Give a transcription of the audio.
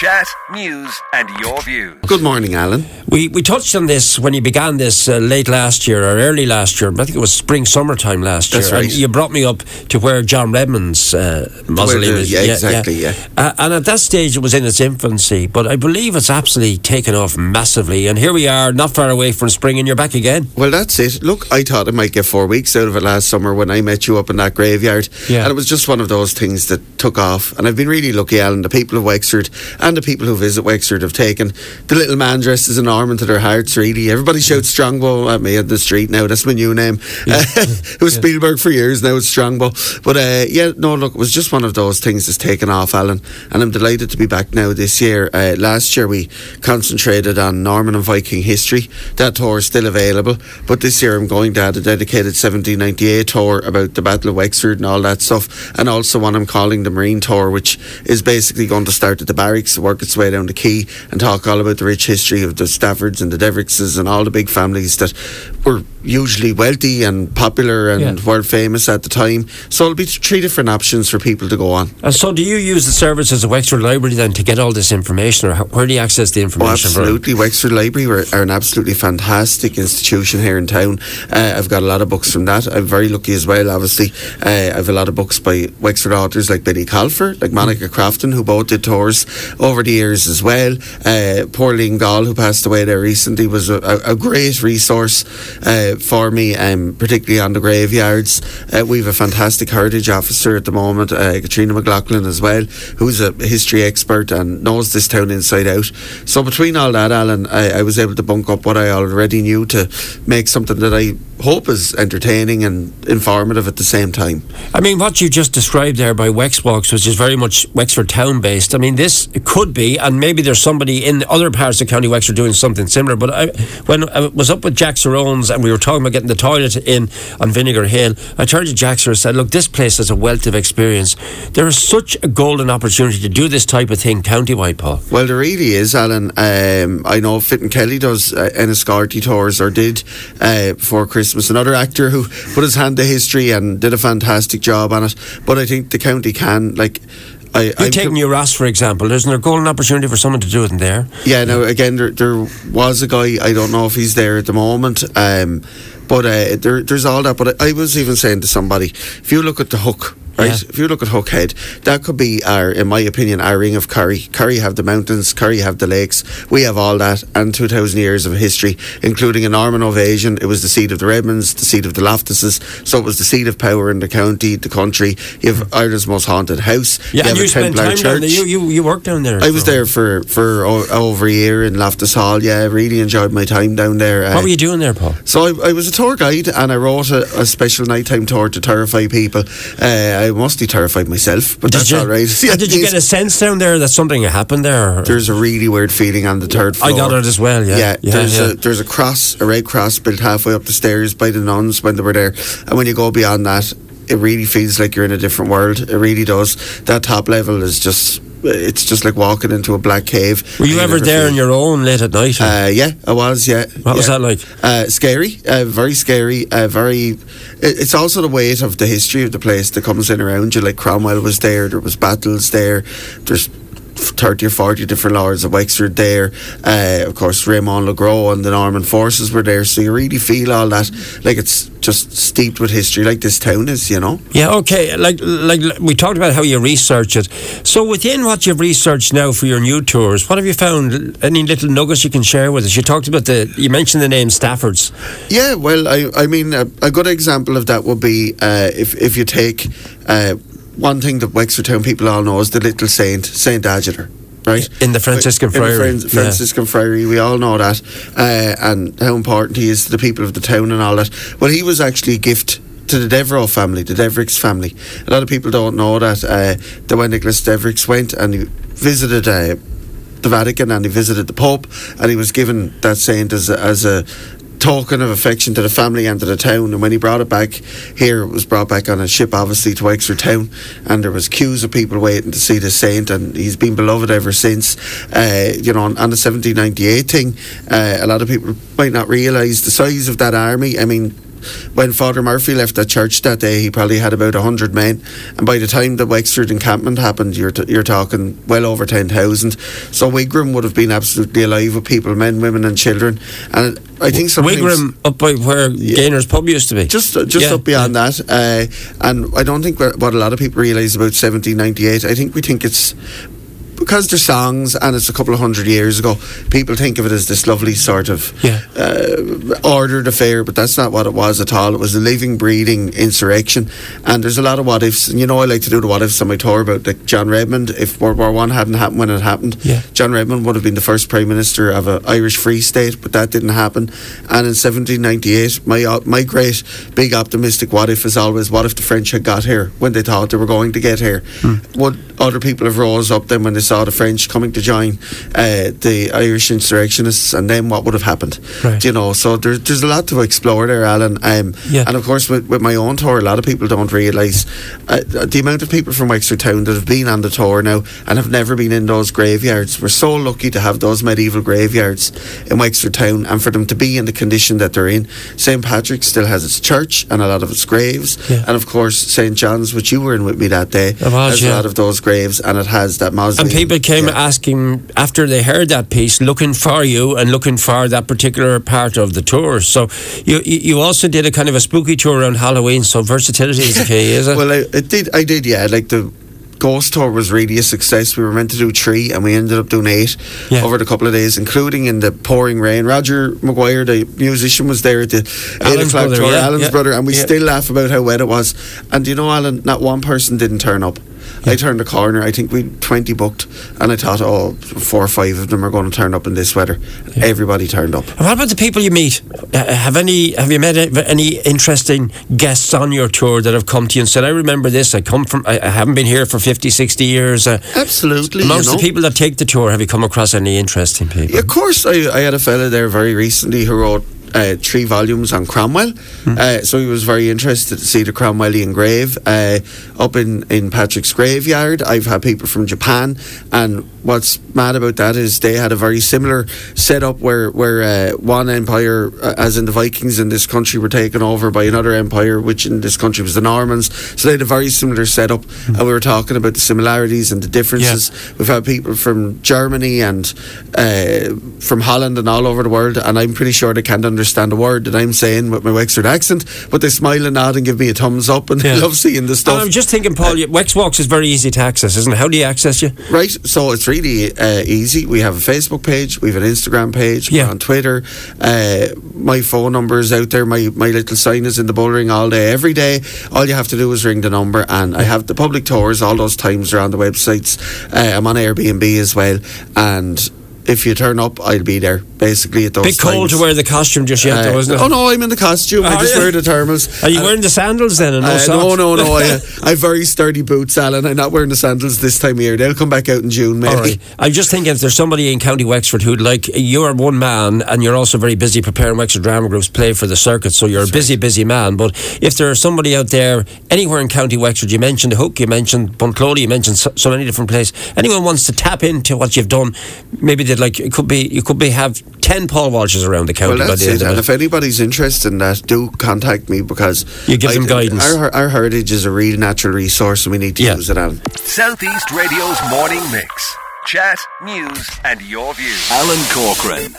Chat, news, and your views. Good morning, Alan. We we touched on this when you began this uh, late last year or early last year. I think it was spring summertime last That's year. right. And you brought me up to where John Redmond's uh, mausoleum the- is. yeah, exactly, yeah. Uh, and at that stage, it was in its infancy, but I believe it's absolutely taken off massively. And here we are, not far away from spring, and you're back again. Well, that's it. Look, I thought I might get four weeks out of it last summer when I met you up in that graveyard. Yeah. And it was just one of those things that took off. And I've been really lucky, Alan. The people of Wexford and the people who visit Wexford have taken the little man dressed as an ornament to their hearts, really. Everybody shouts Strongbow at me at the street now. That's my new name. it was Spielberg for years, now it's Strongbow. But uh, yeah, no, look, it was just one of those things that's taken off, Alan. And I'm delighted to be back now this year. Uh, last year we concentrated on Norman and Viking history. That tour is still available. But this year I'm going to add a dedicated 1798 tour about the Battle of Wexford and all that stuff. And also one I'm calling the Marine Tour, which is basically going to start at the barracks, work its way down the quay, and talk all about the rich history of the Staffords and the Devrickses and all the big families that were usually wealthy and popular and Yeah. world famous at the time. So it'll be three different options for people to go on. And so, do you use the services of Wexford Library then to get all this information, or how, where do you access the Oh, information? from? absolutely. Wexford Library are, are an absolutely fantastic institution here in town. Uh, I've got a lot of books from that. I'm very lucky as well, obviously. Uh, I have a lot of books by Wexford authors like Betty Colfer, like Monica Crofton, who both did tours over the years as well. Uh, poor who passed away there recently, was a, a, a great resource uh, for me, um, particularly on the graveyards. Uh, we have a fantastic heritage officer at the moment, uh, Katrina McLaughlin as well, who's a history expert and knows this town inside out. So between all that, Alan, I, I was able to bunk up what I already knew to make something that I hope is entertaining and informative at the same time. I mean, what you just described there by Wexwalks, which is very much Wexford town based. I mean, this could be, and maybe there's somebody in other parts of County Wexford doing something similar. But I, when I was up with Jack Sarones and we were talking about getting the toilet in on Vinegar Hill, I turned to Jack and said, "Look, this place has a wealth of experience. There is such a golden opportunity to do this type of thing county-wide, Paul." Well, there really is, Alan. Um, I know Fit and Kelly does uh, Enniscorthy tours or did uh, before Christmas. Another actor who put his hand to history and did a fantastic job on it. But I think the county can like. I, You I'm take com- New Ross, for example. Isn't there a golden opportunity for someone to do it in there? Yeah, now again, there, there was a guy. I don't know if he's there at the moment, um, but uh, there, there's all that. But I, I was even saying to somebody, if you look at the hook. Right, Yeah. if you look at Hookhead, that could be our, in my opinion, our ring of Kerry. Kerry have the mountains, Kerry have the lakes. We have all that, and two thousand years of history, including a Norman Ovation. It was the seat of the Redmonds, the seat of the Loftuses, so it was the seat of power in the county, the country. You have Ireland's most haunted house. Yeah, you and have you spent time down there. You, you, you worked down there. I was there for for o- over a year in Loftus Hall. Yeah, I really enjoyed my time down there. Uh, What were you doing there, Paul? so I, I was a tour guide and I wrote a, a special nighttime tour to terrify people. Uh, I mostly terrified myself, but that's you, all right. Yeah, did you get a sense down there that something happened there? There's a really weird feeling on the third floor. I got it as well. Yeah, Yeah, yeah, there's yeah. a there's a cross, a red cross built halfway up the stairs by the nuns when they were there, and when you go beyond that, it really feels like you're in a different world. It really does. That top level is just. It's just like walking into a black cave. Were you ever there on your own late at night? Uh, yeah, I was. Yeah. what was that like? Uh, scary, uh, very scary, uh, very. It's also the weight of the history of the place that comes in around you. Like Cromwell was there, there was battles there. There's thirty or forty different lords of Wexford there. Uh, of course, Raymond Le Gros and the Norman forces were there. So you really feel all that. Like it's just steeped with history, like this town is. You know. Yeah, okay. Like, like we talked about how you research it. So within what you've researched now for your new tours, what have you found? Any little nuggets you can share with us? You talked about the. You mentioned the name Staffords. Yeah, well, I, I mean, a, a good example of that would be uh, if if you take uh, one thing that Wexford Town people all know is the little saint, Saint Adjutor. Right In the Franciscan In the Friary, Fran- yeah. Friary, we all know that, uh, and how important he is to the people of the town and all that. Well, he was actually a gift to the Devereux family, the Devericks family. A lot of people don't know that. Uh, the when Nicholas Devericks went and he visited uh, the Vatican and he visited the Pope and he was given that saint as a, as a token of affection to the family and to the town and when he brought it back here it was brought back on a ship obviously to Wexford town and there was queues of people waiting to see the saint and he's been beloved ever since. Uh, you know on, on the 1798 thing uh, a lot of people might not realise the size of that army. I mean when Father Murphy left that church that day, he probably had about hundred men, and by the time the Wexford encampment happened, you're t- you're talking well over ten thousand. So Wygram would have been absolutely alive with people, men, women, and children. And I think sometimes Wygram up by where Gainer's pub used to be. just uh, just Yeah, up beyond that, uh, and I don't think what what a lot of people realise about 1798. I think we think it's because they're songs and it's a couple of hundred years ago. People think of it as this lovely sort of Yeah. uh, ordered affair, but that's not what it was at all. It was a living, breathing insurrection, and there's a lot of what ifs. And you know, I like to do the what ifs on my tour about like John Redmond. If World War One hadn't happened when it happened, Yeah. John Redmond would have been the first prime minister of an Irish Free State, but that didn't happen. And in 1798, my my great big optimistic what if is always what if the French had got here when they thought they were going to get here? Hmm. Would other people have rose up then when they saw the French coming to join uh, the Irish insurrectionists, and then what would have happened? Right. You know, so there's there's a lot to explore there, Alan. Um, Yeah. And of course, with, with my own tour, a lot of people don't realise uh, the amount of people from Wexford Town that have been on the tour now and have never been in those graveyards. We're so lucky to have those medieval graveyards in Wexford Town and for them to be in the condition that they're in. St Patrick's still has its church and a lot of its graves, Yeah. and of course St John's, which you were in with me that day, was, has yeah. a lot of those graves, and it has that mausoleum. And people came Yeah. asking after they heard that piece, looking for you and looking for that particular part of the tour. So you you also did a kind of a spooky tour around Halloween. So versatility is the key, is it? Well, I, it did. I did. Yeah, like the ghost tour was really a success. We were meant to do three, and we ended up doing eight Yeah. over the couple of days, including in the pouring rain. Roger McGuire, the musician, was there at the eight Alan's o'clock brother, tour. yeah, Alan's yeah, brother, and we still laugh about how wet it was. And you know, Alan, not one person didn't turn up. I turned the corner. I think we twenty booked, and I thought, oh, four or five of them are going to turn up in this weather. Everybody turned up. And what about the people you meet? Uh, have any have you met any interesting guests on your tour that have come to you and said, "I remember this. I come from. I, I haven't been here for 50, 60 years." Uh, Absolutely, you amongst know. the people that take the tour, have you come across any interesting people? Of course, I, I had a fellow there very recently who wrote uh, three volumes on Cromwell. Uh, so he was very interested to see the Cromwellian grave uh, up in, in Patrick's graveyard. I've had people from Japan, and what's mad about that is they had a very similar setup where where uh, one empire, uh, as in the Vikings in this country, were taken over by another empire, which in this country was the Normans. So they had a very similar setup, and we were talking about the similarities and the differences. We've had people from Germany and uh, from Holland and all over the world, and I'm pretty sure they can't understand a word that I'm saying with my Wexford accent, but they smile and nod and give me a thumbs up, and Yeah. they love seeing the And stuff. I'm just thinking, Paul, you- Wex Walks is very easy to access, isn't it? How do you access you? Right, so it's really uh, easy. We have a Facebook page, we have an Instagram page, Yeah. we're on Twitter. Uh, my phone number is out there. My my little sign is in the bullring all day, every day. All you have to do is ring the number, and I have the public tours. All those times are on the websites. Uh, I'm on Airbnb as well, and if you turn up, I'll be there. Basically, at those Bit cold times. to wear the costume just yet, Uh, though, isn't it? Oh no, I'm in the costume. I Are just you? wear the thermals. Are you And- wearing the sandals then and no uh, no, no, no. I, I have very sturdy boots, Alan. I'm not wearing the sandals this time of year. They'll come back out in June, maybe. Right. I'm just thinking if there's somebody in County Wexford who'd like, you're one man and you're also very busy preparing Wexford drama groups play for the circuit, so you're a busy, busy man. But if there's somebody out there anywhere in County Wexford, you mentioned the Hook, you mentioned Bunclody, you mentioned so, so many different places. Anyone wants to tap into what you've done, maybe they'd like, it could be, you could be have 10 Paul Walshes around the county Well, by that's the end it. of And it. if anybody's interested in that, do contact me because You give I them guidance. Our, our heritage is a real natural resource, and we need to Yeah. use it. Alan. Southeast Radio's morning mix. Chat, news, and your views. Alan Corcoran.